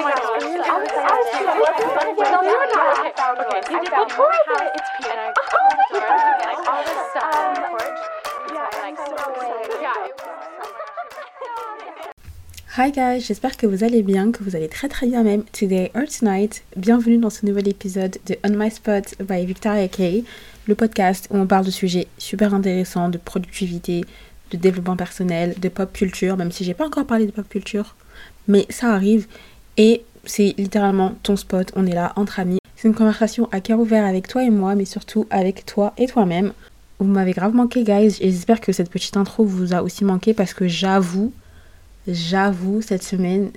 Hi guys, j'espère que vous allez bien, que vous allez très très bien même. Today or tonight, bienvenue dans ce nouvel épisode de On My Spot by Victoria Kay, le podcast où on parle de sujets super intéressants, de productivité, de développement personnel, de pop culture, même si j'ai pas encore parlé de pop culture, mais ça arrive et c'est littéralement ton spot, on est là entre amis. C'est une conversation à cœur ouvert avec toi et moi, mais surtout avec toi et toi-même. Vous m'avez grave manqué, guys, et j'espère que cette petite intro vous a aussi manqué parce que j'avoue, j'avoue, cette semaine,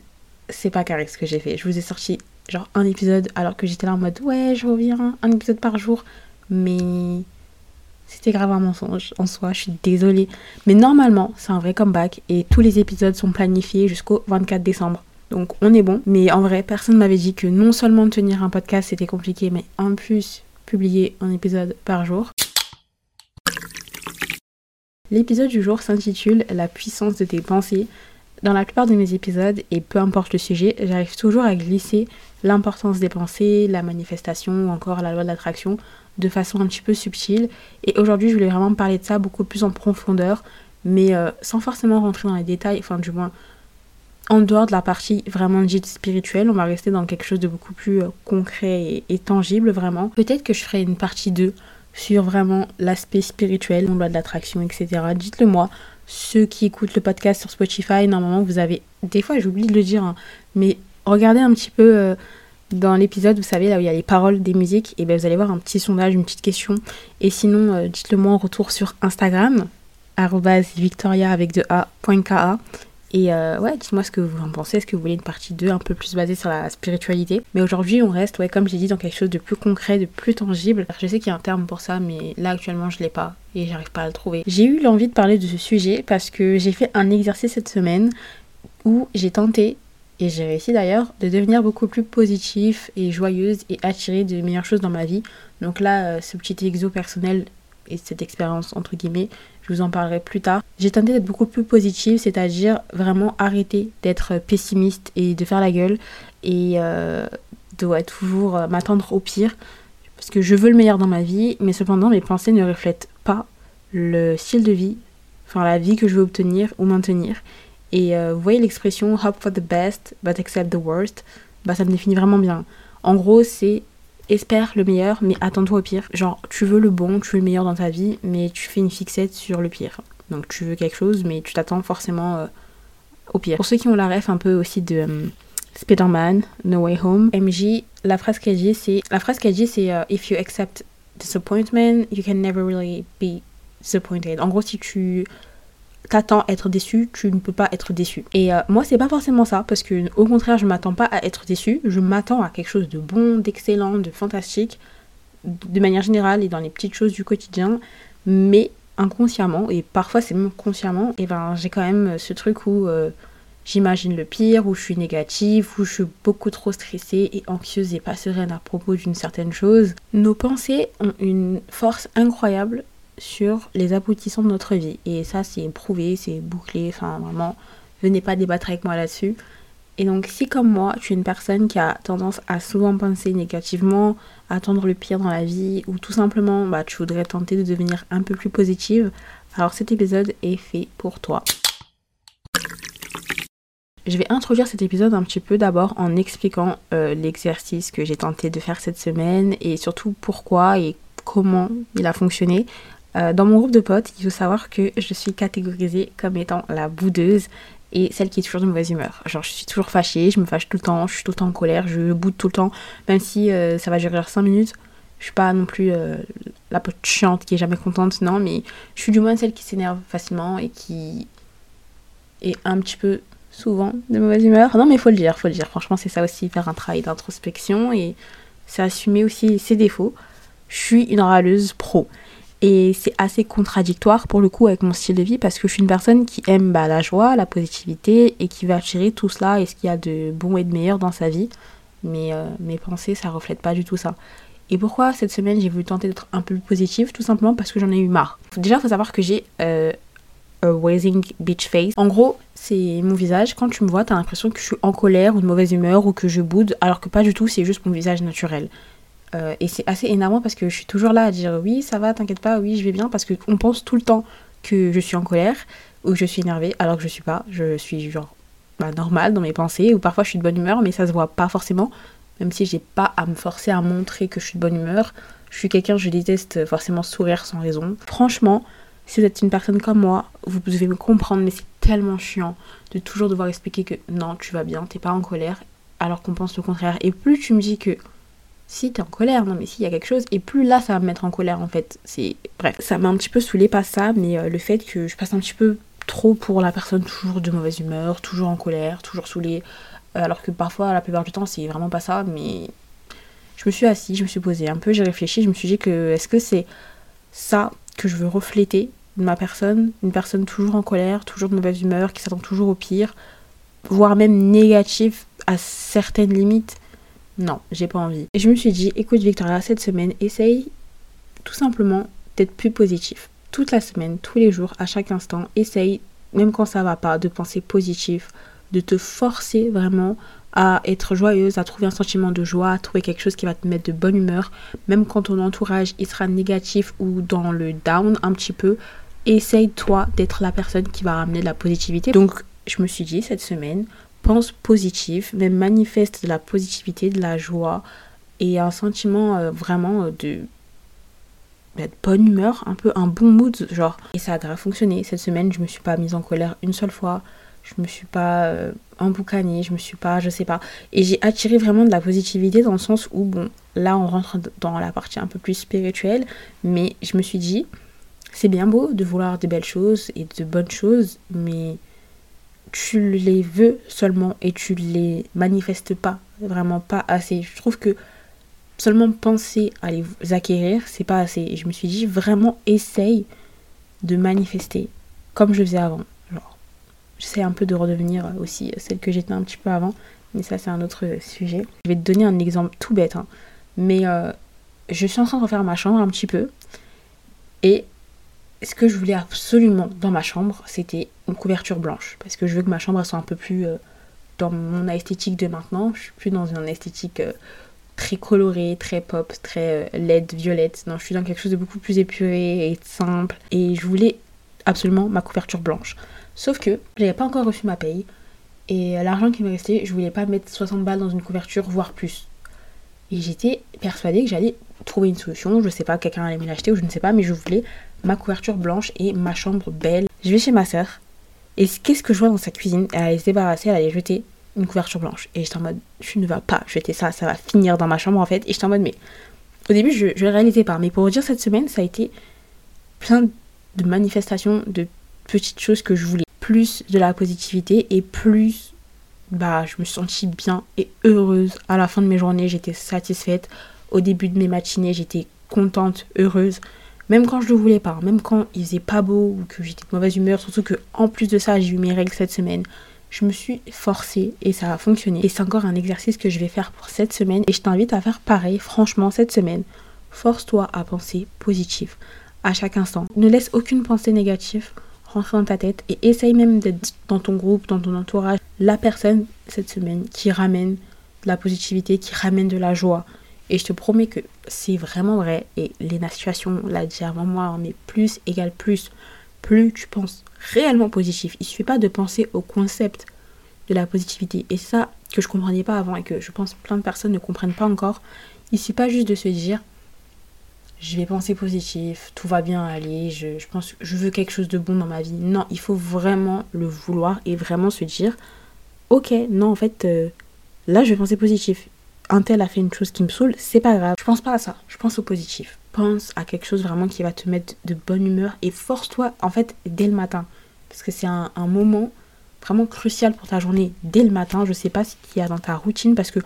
c'est pas carré ce que j'ai fait. Je vous ai sorti genre un épisode alors que j'étais là en mode ouais, je reviens, un épisode par jour, mais c'était grave un mensonge en soi, je suis désolée. Mais normalement, c'est un vrai comeback et tous les épisodes sont planifiés jusqu'au 24 décembre. Donc on est bon. Mais en vrai, personne m'avait dit que non seulement tenir un podcast c'était compliqué, mais en plus publier un épisode par jour. L'épisode du jour s'intitule La puissance de tes pensées. Dans la plupart de mes épisodes, et peu importe le sujet, j'arrive toujours à glisser l'importance des pensées, la manifestation ou encore la loi de l'attraction de façon un petit peu subtile. Et aujourd'hui, je voulais vraiment parler de ça beaucoup plus en profondeur, mais euh, sans forcément rentrer dans les détails, enfin du moins en dehors de la partie vraiment dite spirituelle, on va rester dans quelque chose de beaucoup plus euh, concret et, tangible vraiment. Peut-être que je ferai une partie 2 sur vraiment l'aspect spirituel, loi de l'attraction, etc. Dites-le moi ceux qui écoutent le podcast sur Spotify, normalement, vous avez. Des fois, j'oublie de le dire, hein, mais regardez un petit peu euh, dans l'épisode, vous savez, là où il y a les paroles des musiques, et ben vous allez voir un petit sondage, une petite question. Et sinon, euh, dites-le moi en retour sur Instagram, victoria avec de a.ka. Et euh, ouais, dites-moi ce que vous en pensez. Est-ce que vous voulez une partie 2 un peu plus basée sur la spiritualité? Mais aujourd'hui, on reste, ouais, comme j'ai dit, dans quelque chose de plus concret, de plus tangible. Je sais qu'il y a un terme pour ça, mais là, actuellement, je l'ai pas et j'arrive pas à le trouver. J'ai eu l'envie de parler de ce sujet parce que j'ai fait un exercice cette semaine où j'ai tenté, et j'ai réussi d'ailleurs, de devenir beaucoup plus positif et joyeuse et attirer de meilleures choses dans ma vie. Donc là, euh, ce petit exo personnel et cette expérience entre guillemets, vous en parlerai plus tard. J'ai tenté d'être beaucoup plus positive, c'est-à-dire vraiment arrêter d'être pessimiste et de faire la gueule et euh, de toujours euh, m'attendre au pire. Parce que je veux le meilleur dans ma vie, mais cependant mes pensées ne reflètent pas le style de vie, enfin la vie que je veux obtenir ou maintenir. Et euh, vous voyez l'expression hope for the best but accept the worst, bah ça me définit vraiment bien. En gros, c'est espère le meilleur, mais attends-toi au pire. Genre, tu veux le bon, tu veux le meilleur dans ta vie, mais tu fais une fixette sur le pire. Donc, tu veux quelque chose, mais tu t'attends forcément euh, au pire. Pour ceux qui ont la ref un peu aussi de euh, Spider-Man, No Way Home, MJ, la phrase qu'elle dit, c'est la phrase qu'elle dit, c'est euh, If you accept disappointment, you can never really be disappointed. En gros, si tu t'attends être déçu, tu ne peux pas être déçu. Et euh, moi, c'est pas forcément ça, parce que au contraire, je m'attends pas à être déçu, je m'attends à quelque chose de bon, d'excellent, de fantastique, de manière générale et dans les petites choses du quotidien, mais inconsciemment, et parfois c'est même consciemment, et ben j'ai quand même ce truc où euh, j'imagine le pire, où je suis négative, où je suis beaucoup trop stressée et anxieuse et pas sereine à propos d'une certaine chose. Nos pensées ont une force incroyable sur les aboutissants de notre vie. Et ça, c'est prouvé, c'est bouclé. Enfin, vraiment, venez pas débattre avec moi là-dessus. Et donc, si comme moi, tu es une personne qui a tendance à souvent penser négativement, à attendre le pire dans la vie, ou tout simplement, bah, tu voudrais tenter de devenir un peu plus positive, alors cet épisode est fait pour toi. Je vais introduire cet épisode un petit peu d'abord en expliquant euh, l'exercice que j'ai tenté de faire cette semaine et surtout pourquoi et comment il a fonctionné. Euh, dans mon groupe de potes, il faut savoir que je suis catégorisée comme étant la boudeuse et celle qui est toujours de mauvaise humeur. Genre, je suis toujours fâchée, je me fâche tout le temps, je suis tout le temps en colère, je boude tout le temps, même si euh, ça va durer 5 minutes. Je suis pas non plus euh, la pote chiante qui est jamais contente, non, mais je suis du moins celle qui s'énerve facilement et qui est un petit peu souvent de mauvaise humeur. Non, mais faut le dire, faut le dire. Franchement, c'est ça aussi, faire un travail d'introspection et c'est assumer aussi ses défauts. Je suis une râleuse pro. Et c'est assez contradictoire pour le coup avec mon style de vie parce que je suis une personne qui aime bah, la joie, la positivité et qui va attirer tout cela et ce qu'il y a de bon et de meilleur dans sa vie. Mais euh, mes pensées, ça reflète pas du tout ça. Et pourquoi cette semaine j'ai voulu tenter d'être un peu plus positive? Tout simplement parce que j'en ai eu marre. Déjà, il faut savoir que j'ai euh, a Wazing Beach Face. En gros, c'est mon visage. Quand tu me vois, t'as l'impression que je suis en colère ou de mauvaise humeur ou que je boude, alors que pas du tout, c'est juste mon visage naturel. Euh, et c'est assez énervant parce que je suis toujours là à dire oui, ça va, t'inquiète pas, oui, je vais bien, parce qu'on pense tout le temps que je suis en colère ou que je suis énervée, alors que je suis pas. Je suis genre bah, normale dans mes pensées, ou parfois je suis de bonne humeur, mais ça se voit pas forcément, même si j'ai pas à me forcer à montrer que je suis de bonne humeur. Je suis quelqu'un, je déteste forcément sourire sans raison. Franchement, si vous êtes une personne comme moi, vous devez me comprendre, mais c'est tellement chiant de toujours devoir expliquer que non, tu vas bien, t'es pas en colère, alors qu'on pense le contraire. Et plus tu me dis que si t'es en colère, non mais s'il y a quelque chose, et plus là ça va me mettre en colère en fait. C'est bref, ça m'a un petit peu saoulé, pas ça, mais euh, le fait que je passe un petit peu trop pour la personne toujours de mauvaise humeur, toujours en colère, toujours saoulée, euh, alors que parfois la plupart du temps c'est vraiment pas ça, mais je me suis assise, je me suis posée un peu, j'ai réfléchi, je me suis dit que est-ce que c'est ça que je veux refléter de ma personne, une personne toujours en colère, toujours de mauvaise humeur, qui s'attend toujours au pire, voire même négatif à certaines limites non, j'ai pas envie. Et je me suis dit, écoute Victoria, cette semaine, essaye tout simplement d'être plus positif. Toute la semaine, tous les jours, à chaque instant, essaye, même quand ça va pas, de penser positif, de te forcer vraiment à être joyeuse, à trouver un sentiment de joie, à trouver quelque chose qui va te mettre de bonne humeur, même quand ton entourage il sera négatif ou dans le down un petit peu, essaye toi d'être la personne qui va ramener de la positivité. Donc je me suis dit cette semaine, pense positif, même manifeste de la positivité, de la joie et un sentiment euh, vraiment euh, de d'être bonne humeur, un peu un bon mood, genre. Et ça a grave fonctionné. Cette semaine, je me suis pas mise en colère une seule fois. Je me suis pas euh, emboucanée, je me suis pas, je sais pas. Et j'ai attiré vraiment de la positivité dans le sens où, bon, là, on rentre dans la partie un peu plus spirituelle, mais je me suis dit, c'est bien beau de vouloir des belles choses et de bonnes choses, mais tu les veux seulement et tu les manifestes pas, vraiment pas assez. Je trouve que seulement penser à les acquérir, c'est pas assez. Et je me suis dit, vraiment, essaye de manifester comme je faisais avant. J'essaie un peu de redevenir aussi celle que j'étais un petit peu avant, mais ça, c'est un autre sujet. Je vais te donner un exemple tout bête, hein. mais euh, je suis en train de refaire ma chambre un petit peu. Et ce que je voulais absolument dans ma chambre, c'était une couverture blanche. Parce que je veux que ma chambre soit un peu plus euh, dans mon esthétique de maintenant. Je suis plus dans une esthétique euh, très colorée, très pop, très euh, LED, violette. Non, je suis dans quelque chose de beaucoup plus épuré et simple. Et je voulais absolument ma couverture blanche. Sauf que j'avais pas encore reçu ma paye. Et l'argent qui me restait, je voulais pas mettre 60 balles dans une couverture, voire plus. Et j'étais persuadée que j'allais trouver une solution. Je sais pas, quelqu'un allait me l'acheter ou je ne sais pas, mais je voulais ma couverture blanche et ma chambre belle. Je vais chez ma soeur et qu'est-ce que je vois dans sa cuisine? Elle allait se débarrasser, elle allait jeter une couverture blanche. Et j'étais en mode, je ne vais pas jeter ça, ça va finir dans ma chambre en fait. Et j'étais en mode, mais au début, je ne le réalisais pas. Mais pour vous dire, cette semaine, ça a été plein de manifestations, de petites choses que je voulais. Plus de la positivité et plus, bah, je me sentis bien et heureuse. À la fin de mes journées, j'étais satisfaite. Au début de mes matinées, j'étais contente, heureuse. Même quand je le voulais pas, même quand il faisait pas beau ou que j'étais de mauvaise humeur, surtout que en plus de ça, j'ai eu mes règles cette semaine. Je me suis forcée et ça a fonctionné. Et c'est encore un exercice que je vais faire pour cette semaine. Et je t'invite à faire pareil, franchement, cette semaine. Force-toi à penser positif à chaque instant. Ne laisse aucune pensée négative rentrer dans ta tête et essaye même d'être dans ton groupe, dans ton entourage, la personne cette semaine qui ramène de la positivité, qui ramène de la joie, et je te promets que c'est vraiment vrai. Et Léna Situation l'a dit avant moi, mais plus égale plus. Plus tu penses réellement positif. Il suffit pas de penser au concept de la positivité. Et ça, que je comprenais pas avant et que je pense plein de personnes ne comprennent pas encore. Il suffit pas juste de se dire je vais penser positif, tout va bien aller, je, je pense je veux quelque chose de bon dans ma vie. Non, il faut vraiment le vouloir et vraiment se dire ok, non, en fait, euh, là, je vais penser positif un tel a fait une chose qui me saoule, c'est pas grave. Je pense pas à ça. Je pense au positif. Pense à quelque chose vraiment qui va te mettre de bonne humeur et force-toi en fait dès le matin. Parce que c'est un, moment vraiment crucial pour ta journée dès le matin. Je sais pas ce qu'il y a dans ta routine parce que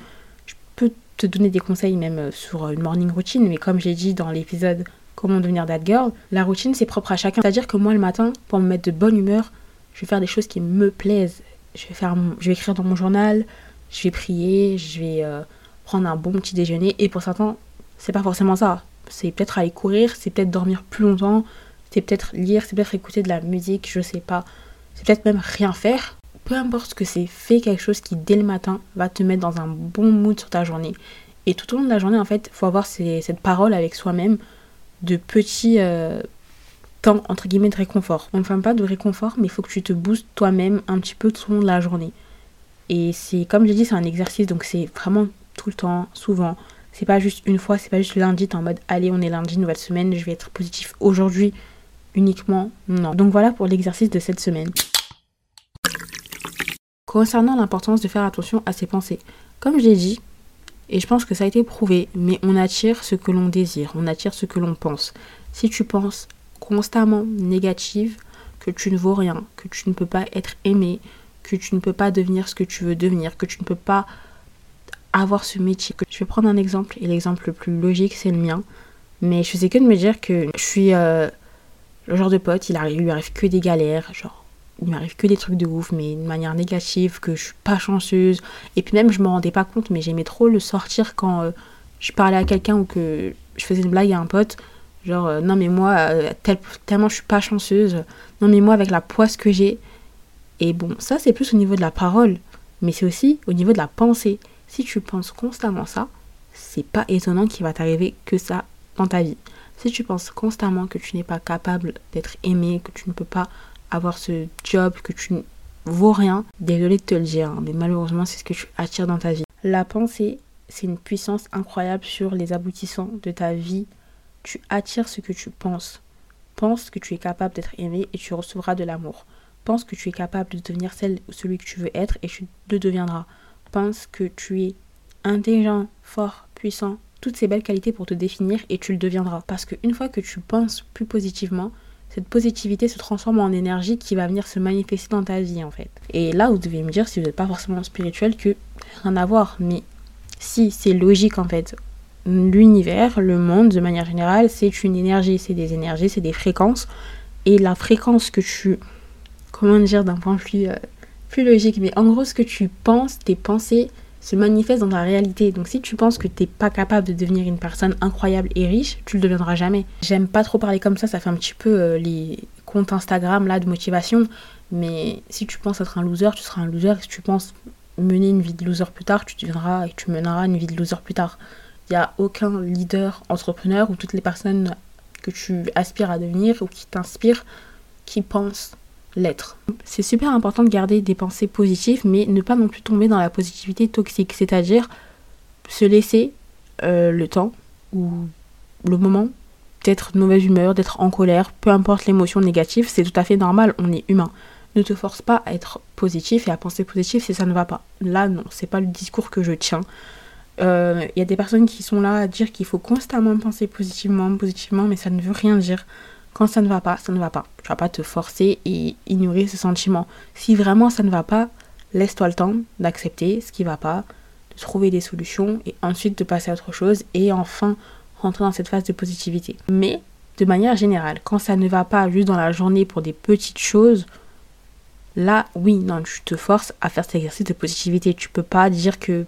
je peux te donner des conseils même euh, sur une morning routine, mais comme j'ai dit dans l'épisode Comment devenir that girl, la routine c'est propre à chacun. C'est-à-dire que moi le matin, pour me mettre de bonne humeur, je vais faire des choses qui me plaisent. Je vais, faire, je vais écrire dans mon journal, je vais prier, je vais euh, prendre un bon petit déjeuner. Et pour certains, c'est pas forcément ça. C'est peut-être aller courir, c'est peut-être dormir plus longtemps, c'est peut-être lire, c'est peut-être écouter de la musique, je sais pas. C'est peut-être même rien faire. Peu importe ce que c'est, fais quelque chose qui dès le matin va te mettre dans un bon mood sur ta journée. Et tout au long de la journée, en fait, faut avoir cette parole avec soi-même de petits euh, temps, entre guillemets, de réconfort. On ne parle pas de réconfort, mais il faut que tu te boostes toi-même un petit peu tout au long de la journée. Et c'est, comme j'ai dit, c'est un exercice, donc c'est vraiment tout le temps, souvent. C'est pas juste une fois, c'est pas juste lundi, t'es en mode allez, on est lundi, nouvelle semaine, je vais être positif aujourd'hui uniquement. Non. Donc voilà pour l'exercice de cette semaine. Concernant l'importance de faire attention à ses pensées, comme je l'ai dit, et je pense que ça a été prouvé, mais on attire ce que l'on désire, on attire ce que l'on pense. Si tu penses constamment négative, que tu ne vaux rien, que tu ne peux pas être aimé, que tu ne peux pas devenir ce que tu veux devenir, que tu ne peux pas avoir ce métier. Je vais prendre un exemple, et l'exemple le plus logique, c'est le mien. Mais je faisais que de me dire que je suis euh, le genre de pote, il, arrive, lui arrive que des galères, genre, il m'arrive que des trucs de ouf, mais de manière négative, que je suis pas chanceuse. Et puis même, je me rendais pas compte, mais j'aimais trop le sortir quand euh, je parlais à quelqu'un ou que je faisais une blague à un pote. Genre, euh, non mais moi, tellement je suis pas chanceuse. Non mais moi, avec la poisse que j'ai. Et bon, ça c'est plus au niveau de la parole, mais c'est aussi au niveau de la pensée. Si tu penses constamment ça, c'est pas étonnant qu'il va t'arriver que ça dans ta vie. Si tu penses constamment que tu n'es pas capable d'être aimé, que tu ne peux pas avoir ce job, que tu ne vaux rien, désolé de te le dire, hein, mais malheureusement c'est ce que tu attires dans ta vie. La pensée, c'est une puissance incroyable sur les aboutissants de ta vie. Tu attires ce que tu penses. Pense que tu es capable d'être aimé et tu recevras de l'amour. Pense que tu es capable de devenir celle celui que tu veux être et tu le deviendras pense que tu es intelligent, fort, puissant, toutes ces belles qualités pour te définir et tu le deviendras. Parce qu'une fois que tu penses plus positivement, cette positivité se transforme en énergie qui va venir se manifester dans ta vie en fait. Et là, vous devez me dire, si vous n'êtes pas forcément spirituel, que rien à voir. Mais si, c'est logique en fait. L'univers, le monde de manière générale, c'est une énergie, c'est des énergies, c'est des fréquences. Et la fréquence que tu, comment dire d'un point de vue euh, plus logique. Mais en gros, ce que tu penses, tes pensées se manifestent dans ta réalité. Donc si tu penses que tu n'es pas capable de devenir une personne incroyable et riche, tu le deviendras jamais. J'aime pas trop parler comme ça, ça fait un petit peu euh, les comptes Instagram là de motivation. Mais si tu penses être un loser, tu seras un loser. Si tu penses mener une vie de loser plus tard, tu deviendras et tu mèneras une vie de loser plus tard. Il n'y a aucun leader entrepreneur ou toutes les personnes que tu aspires à devenir ou qui t'inspirent qui pensent l'être. C'est super important de garder des pensées positives, mais ne pas non plus tomber dans la positivité toxique, c'est-à-dire se laisser euh, le temps ou le moment d'être de mauvaise humeur, d'être en colère, peu importe l'émotion négative, c'est tout à fait normal, on est humain. Ne te force pas à être positif et à penser positif si ça ne va pas. Là, non, c'est pas le discours que je tiens. Il euh, y a des personnes qui sont là à dire qu'il faut constamment penser positivement, positivement, mais ça ne veut rien dire. Quand ça ne va pas, ça ne va pas. Tu vas pas te forcer et ignorer ce sentiment. Si vraiment ça ne va pas, laisse-toi le temps d'accepter ce qui va pas, de trouver des solutions et ensuite de passer à autre chose et enfin rentrer dans cette phase de positivité. Mais de manière générale, quand ça ne va pas juste dans la journée pour des petites choses, là, oui, non, tu te forces à faire cet exercice de positivité. Tu peux pas dire que,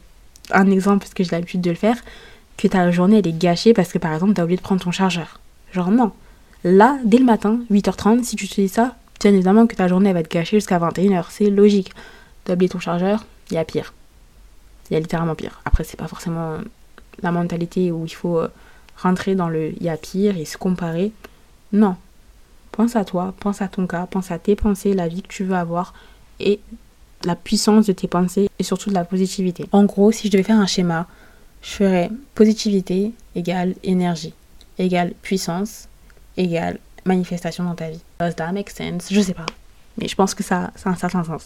un exemple, parce que j'ai l'habitude de le faire, que ta journée elle est gâchée parce que par exemple tu as oublié de prendre ton chargeur. Genre non, Là, dès le matin, 8h30, si tu te dis ça, bien évidemment que ta journée va être gâchée jusqu'à 21h. C'est logique. T'as oublié ton chargeur, il y a pire. Il y a littéralement pire. Après, c'est pas forcément la mentalité où il faut euh, rentrer dans le il y a pire et se comparer. Non. Pense à toi, pense à ton cas, pense à tes pensées, la vie que tu veux avoir et la puissance de tes pensées et surtout de la positivité. En gros, si je devais faire un schéma, je ferais positivité égale énergie égale puissance égale manifestation dans ta vie. Does that make sense? Je sais pas. Mais je pense que ça, ça a un certain sens.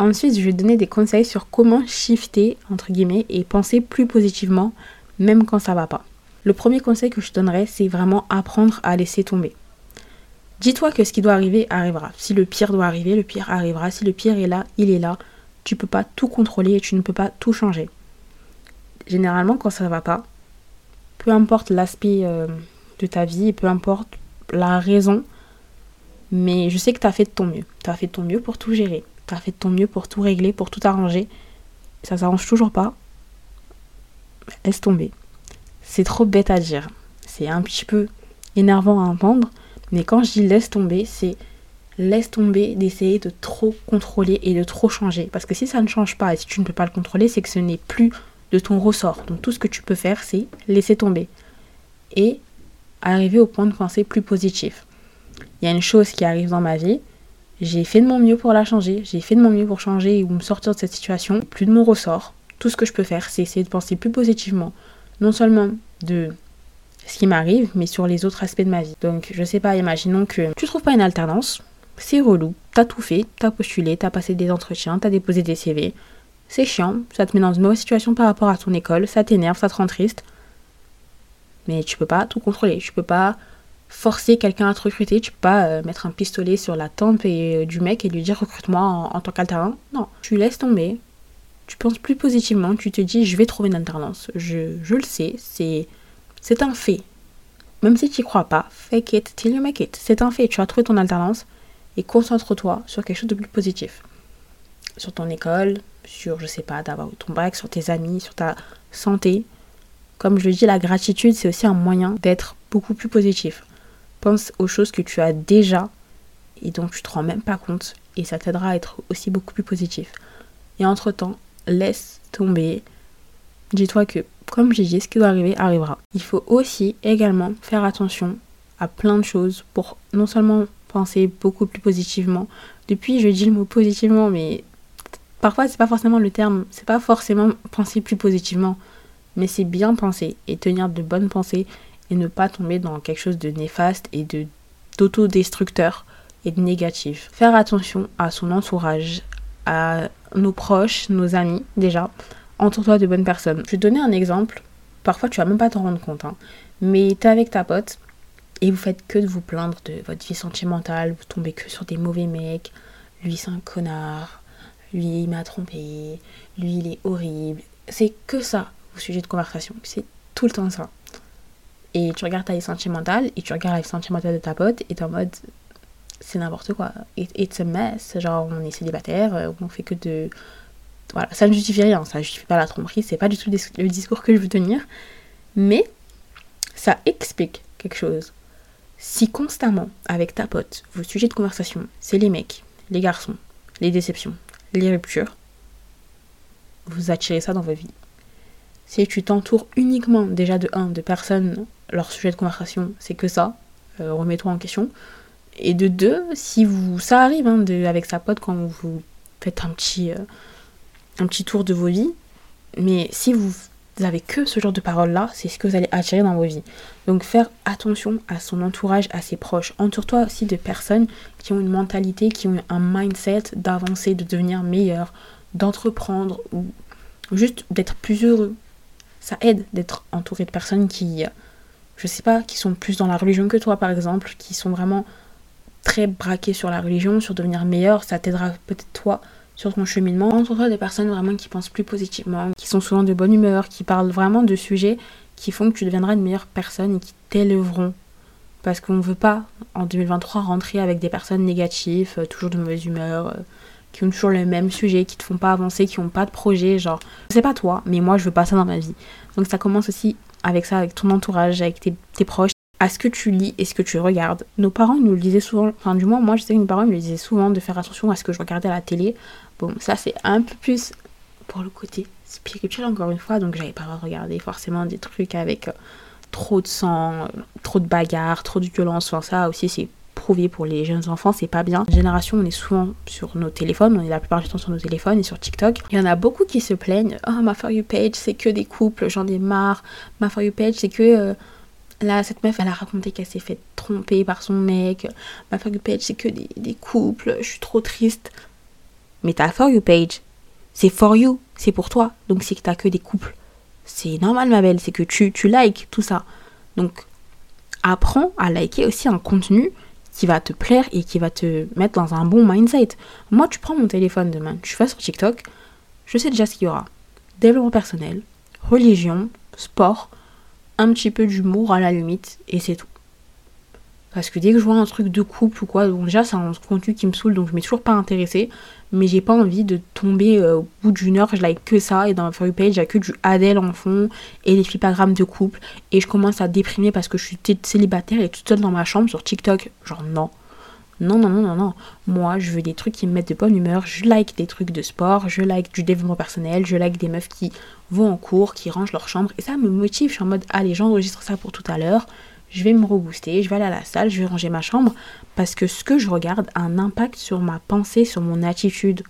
Ensuite, je vais donner des conseils sur comment shifter, entre guillemets, et penser plus positivement, même quand ça va pas. Le premier conseil que je donnerais, c'est vraiment apprendre à laisser tomber. Dis-toi que ce qui doit arriver arrivera. Si le pire doit arriver, le pire arrivera. Si le pire est là, il est là. Tu peux pas tout contrôler et tu ne peux pas tout changer. Généralement, quand ça va pas, peu importe l'aspect euh, de ta vie, peu importe la raison, mais je sais que tu as fait de ton mieux. Tu as fait de ton mieux pour tout gérer. Tu as fait de ton mieux pour tout régler, pour tout arranger. Ça s'arrange toujours pas. Laisse tomber. C'est trop bête à dire. C'est un petit peu énervant à entendre, mais quand je dis laisse tomber, c'est laisse tomber d'essayer de trop contrôler et de trop changer. Parce que si ça ne change pas et si tu ne peux pas le contrôler, c'est que ce n'est plus de ton ressort. Donc tout ce que tu peux faire, c'est laisser tomber. Et arriver au point de penser plus positif. Il y a une chose qui arrive dans ma vie, j'ai fait de mon mieux pour la changer, j'ai fait de mon mieux pour changer ou me sortir de cette situation, plus de mon ressort. Tout ce que je peux faire, c'est essayer de penser plus positivement, non seulement de ce qui m'arrive, mais sur les autres aspects de ma vie. Donc, je sais pas, imaginons que tu trouves pas une alternance, c'est relou, t'as tout fait, t'as postulé, t'as passé des entretiens, t'as déposé des CV, c'est chiant, ça te met dans une mauvaise situation par rapport à ton école, ça t'énerve, ça te rend triste. Mais tu peux pas tout contrôler, tu peux pas forcer quelqu'un à te recruter, tu peux pas euh, mettre un pistolet sur la tempe et, euh, du mec et lui dire recrute-moi en, tant qu'alternant. Non, tu laisses tomber, tu penses plus positivement, tu te dis je vais trouver une alternance. Je, je le sais, c'est, c'est un fait. Même si tu n'y crois pas, fake it till you make it. C'est un fait, tu as trouvé ton alternance et concentre-toi sur quelque chose de plus positif. Sur ton école, sur, je sais pas, d'avoir ton bac, sur tes amis, sur ta santé. Comme je le dis, la gratitude, c'est aussi un moyen d'être beaucoup plus positif. Pense aux choses que tu as déjà et dont tu te rends même pas compte et ça t'aidera à être aussi beaucoup plus positif. Et entre-temps, laisse tomber. Dis-toi que, comme j'ai dit, ce qui doit arriver arrivera. Il faut aussi également faire attention à plein de choses pour non seulement penser beaucoup plus positivement. Depuis, je dis le mot positivement, mais parfois c'est pas forcément le terme, c'est pas forcément penser plus positivement, mais c'est bien penser et tenir de bonnes pensées et ne pas tomber dans quelque chose de néfaste et de d'autodestructeur et de négatif. Faire attention à son entourage, à nos proches, nos amis déjà. Entoure-toi de bonnes personnes. Je vais te donner un exemple. Parfois tu vas même pas t'en rendre compte, hein. mais es avec ta pote et vous faites que de vous plaindre de votre vie sentimentale, vous tombez que sur des mauvais mecs, lui c'est un connard, lui il m'a trompé, lui il est horrible. C'est que ça, au sujet de conversation. C'est tout le temps ça. Et tu regardes ta vie sentimentale et tu regardes la vie sentimentale de ta pote et t'es en mode c'est n'importe quoi. it's a mess. Genre on est célibataire, euh, on fait que de. Voilà, ça ne justifie rien, ça ne justifie pas la tromperie, c'est pas du tout le discours que je veux tenir. Mais ça explique quelque chose. Si constamment, avec ta pote, vos sujets de conversation, c'est les mecs, les garçons, les déceptions, les ruptures, vous attirez ça dans vos vies. Si tu t'entoures uniquement déjà de un, de personnes, leur sujet de conversation, c'est que ça, euh, remets-toi en question. Et de deux, si vous, ça arrive hein, avec sa pote quand vous faites un petit, euh, un petit tour de vos vies, mais si vous avez que ce genre de paroles-là, c'est ce que vous allez attirer dans vos vies. Donc faire attention à son entourage, à ses proches. Entoure-toi aussi de personnes qui ont une mentalité, qui ont un mindset d'avancer, de devenir meilleur, d'entreprendre ou juste d'être plus heureux. Ça aide d'être entouré de personnes qui, je sais pas, qui sont plus dans la religion que toi par exemple, qui sont vraiment très braquées sur la religion, sur devenir meilleur. Ça t'aidera peut-être toi sur ton cheminement. Entoure-toi des personnes vraiment qui pensent plus positivement, qui sont souvent de bonne humeur, qui parlent vraiment de sujets qui font que tu deviendras une meilleure personne et qui t'élèveront. Parce qu'on ne veut pas, en 2023, rentrer avec des personnes négatives, euh, toujours de mauvaise humeur, euh, qui ont toujours le même sujet, qui te font pas avancer, qui n'ont pas de projet, genre, c'est pas toi, mais moi je veux pas ça dans ma vie. Donc ça commence aussi avec ça, avec ton entourage, avec tes, proches, à ce que tu lis et ce que tu regardes. Nos parents nous le disaient souvent, enfin du moins moi je sais que mes parents me le disaient souvent de faire attention à ce que je regardais à la télé. Bon, ça c'est un peu plus pour le côté spirituel encore une fois, donc j'avais pas regardé forcément des trucs avec euh, trop de sang, euh, trop de bagarres, trop de violence, enfin ça aussi c'est prouvé pour les jeunes enfants, c'est pas bien. Génération, on est souvent sur nos téléphones, on est la plupart du temps sur nos téléphones et sur TikTok. Il y en a beaucoup qui se plaignent, oh ma For You page c'est que des couples, j'en ai marre, ma For You page c'est que... Euh, Là, cette meuf, elle a raconté qu'elle s'est fait tromper par son mec. Ma You page, c'est que des, couples. Je suis trop triste. Mais ta For You page, c'est for you. C'est pour toi. Donc, c'est que t'as que des couples. C'est normal, ma belle. C'est que tu, tu likes tout ça. Donc, apprends à liker aussi un contenu qui va te plaire et qui va te mettre dans un bon mindset. Moi, tu prends mon téléphone demain, tu vas sur TikTok, je sais déjà ce qu'il y aura. Développement personnel, religion, sport, un petit peu d'humour à la limite, et c'est tout. Parce que dès que je vois un truc de couple ou quoi, donc déjà c'est un contenu qui me saoule donc je m'ai toujours pas intéressée. Mais j'ai pas envie de tomber euh, au bout d'une heure, je like que ça et dans ma For page, il que du Adèle en fond et des flippagrammes de couple. Et je commence à déprimer parce que je suis célibataire et toute seule dans ma chambre sur TikTok. Genre non. Non, non, non, non, non. Moi, je veux des trucs qui me mettent de bonne humeur. Je like des trucs de sport, je like du développement personnel, je like des meufs qui vont en cours, qui rangent leur chambre. Et ça me motive. Je suis en mode, allez, j'enregistre ça pour tout à l'heure je vais me rebooster, je vais aller à la salle, je vais ranger ma chambre parce que ce que je regarde a un impact sur ma pensée, sur mon attitude.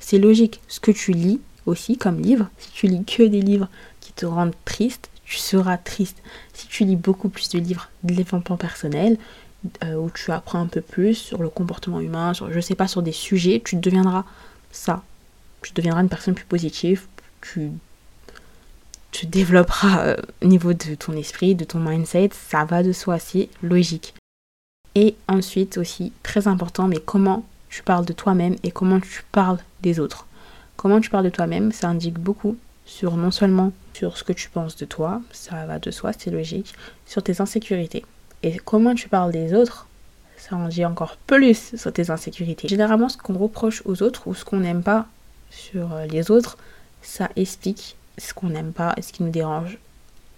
C'est logique. Ce que tu lis aussi comme livre, si tu lis que des livres qui te rendent triste, tu seras triste. Si tu lis beaucoup plus de livres de développement personnel, euh, où tu apprends un peu plus sur le comportement humain, sur, je sais pas, sur des sujets, tu deviendras ça. Tu deviendras une personne plus positive, tu développeras euh, au niveau de ton esprit, de ton mindset, ça va de soi, c'est logique. Et ensuite aussi, très important, mais comment tu parles de toi-même et comment tu parles des autres. Comment tu parles de toi-même, ça indique beaucoup sur non seulement sur ce que tu penses de toi, ça va de soi, c'est logique, sur tes insécurités. Et comment tu parles des autres, ça en dit encore plus sur tes insécurités. Généralement, ce qu'on reproche aux autres ou ce qu'on n'aime pas sur euh, les autres, ça explique ce qu'on n'aime pas et ce qui nous dérange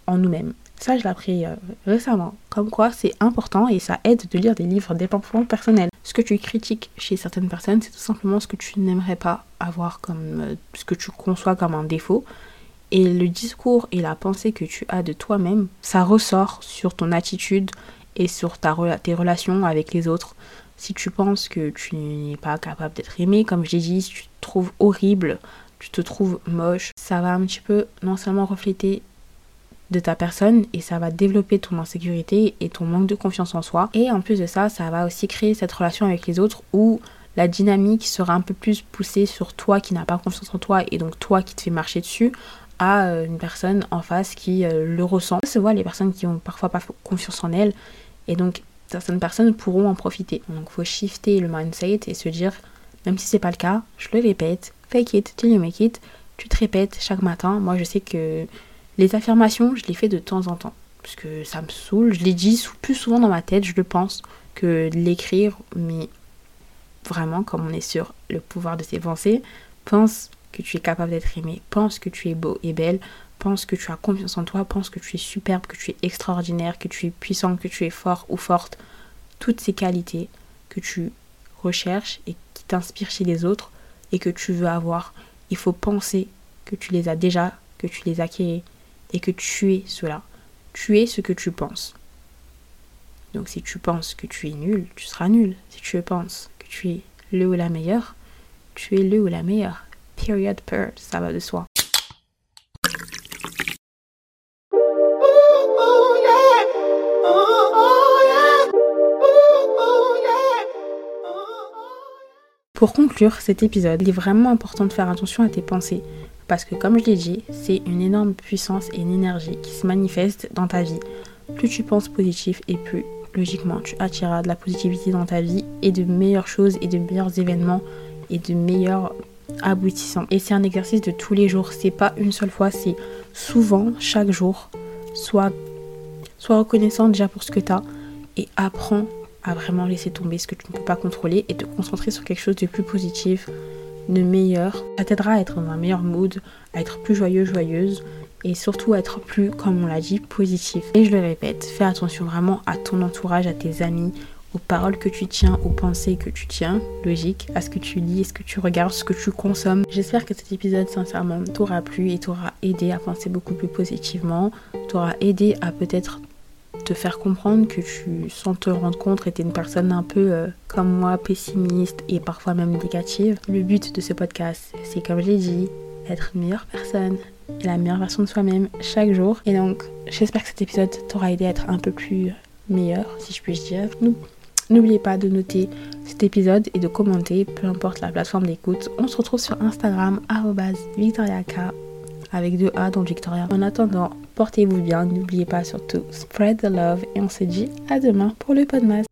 en nous-mêmes. Ça, je l'ai appris euh, récemment. Comme quoi, c'est important et ça aide de lire des livres développement personnel. Ce que tu critiques chez certaines personnes, c'est tout simplement ce que tu n'aimerais pas avoir comme euh, ce que tu conçois comme un défaut. Et le discours et la pensée que tu as de toi-même, ça ressort sur ton attitude et sur ta, tes relations avec les autres. Si tu penses que tu n'es pas capable d'être aimé, comme je l'ai dit, si tu te trouves horrible, tu te trouves moche, ça va un petit peu non seulement refléter de ta personne et ça va développer ton insécurité et ton manque de confiance en soi. Et en plus de ça, ça va aussi créer cette relation avec les autres où la dynamique sera un peu plus poussée sur toi qui n'a pas confiance en toi et donc toi qui te fais marcher dessus à euh, une personne en face qui euh, le ressent. Ça se voit les personnes qui ont parfois pas confiance en elles et donc certaines personnes pourront en profiter. Donc faut shifter le mindset et se dire même si c'est pas le cas, je le répète, fake it till you make it. Tu te répètes chaque matin. Moi, je sais que les affirmations, je les fais de temps en temps. Parce que ça me saoule. Je les dis plus souvent dans ma tête, je le pense, que de l'écrire. Mais vraiment, comme on est sur le pouvoir de ses pensées, pense que tu es capable d'être aimé. Pense que tu es beau et belle. Pense que tu as confiance en toi. Pense que tu es superbe, que tu es extraordinaire, que tu es puissant, que tu es fort ou forte. Toutes ces qualités que tu recherches et qui t'inspirent chez les autres, et que tu veux avoir, il faut penser que tu les as déjà, que tu les acquis et que tu es cela. Tu es ce que tu penses. Donc si tu penses que tu es nul, tu seras nul. Si tu penses que tu es le ou la meilleure, tu es le ou la meilleure. Period per, ça va de soi. Pour conclure cet épisode, il est vraiment important de faire attention à tes pensées. Parce que comme je l'ai dit, c'est une énorme puissance et une énergie qui se manifeste dans ta vie. Plus tu penses positif et plus logiquement tu attireras de la positivité dans ta vie et de meilleures choses et de meilleurs événements et de meilleurs aboutissants. Et c'est un exercice de tous les jours. C'est pas une seule fois, c'est souvent, chaque jour. Sois, sois reconnaissant déjà pour ce que tu as et apprends à vraiment laisser tomber ce que tu ne peux pas contrôler et te concentrer sur quelque chose de plus positif, de meilleur. Ça t'aidera à être dans un meilleur mood, à être plus joyeux, joyeuse et surtout à être plus, comme on l'a dit, positif. Et je le répète, fais attention vraiment à ton entourage, à tes amis, aux paroles que tu tiens, aux pensées que tu tiens, logique, à ce que tu lis, à ce que tu regardes, ce que tu consommes. J'espère que cet épisode, sincèrement, t'aura plu et t'aura aidé à penser beaucoup plus positivement, t'aura aidé à peut-être te faire comprendre que tu, sans te rendre compte, étais une personne un peu euh, comme moi, pessimiste et parfois même négative. Le but de ce podcast, c'est comme je l'ai dit, être une meilleure personne et la meilleure version de soi-même chaque jour. Et donc, j'espère que cet épisode t'aura aidé à être un peu plus meilleur, si je puis dire. N'oubliez pas de noter cet épisode et de commenter, peu importe la plateforme d'écoute. On se retrouve sur Instagram, victoriak avec deux A dans Victoria. En attendant, portez-vous bien, n'oubliez pas surtout spread the love et on se dit à demain pour le podcast.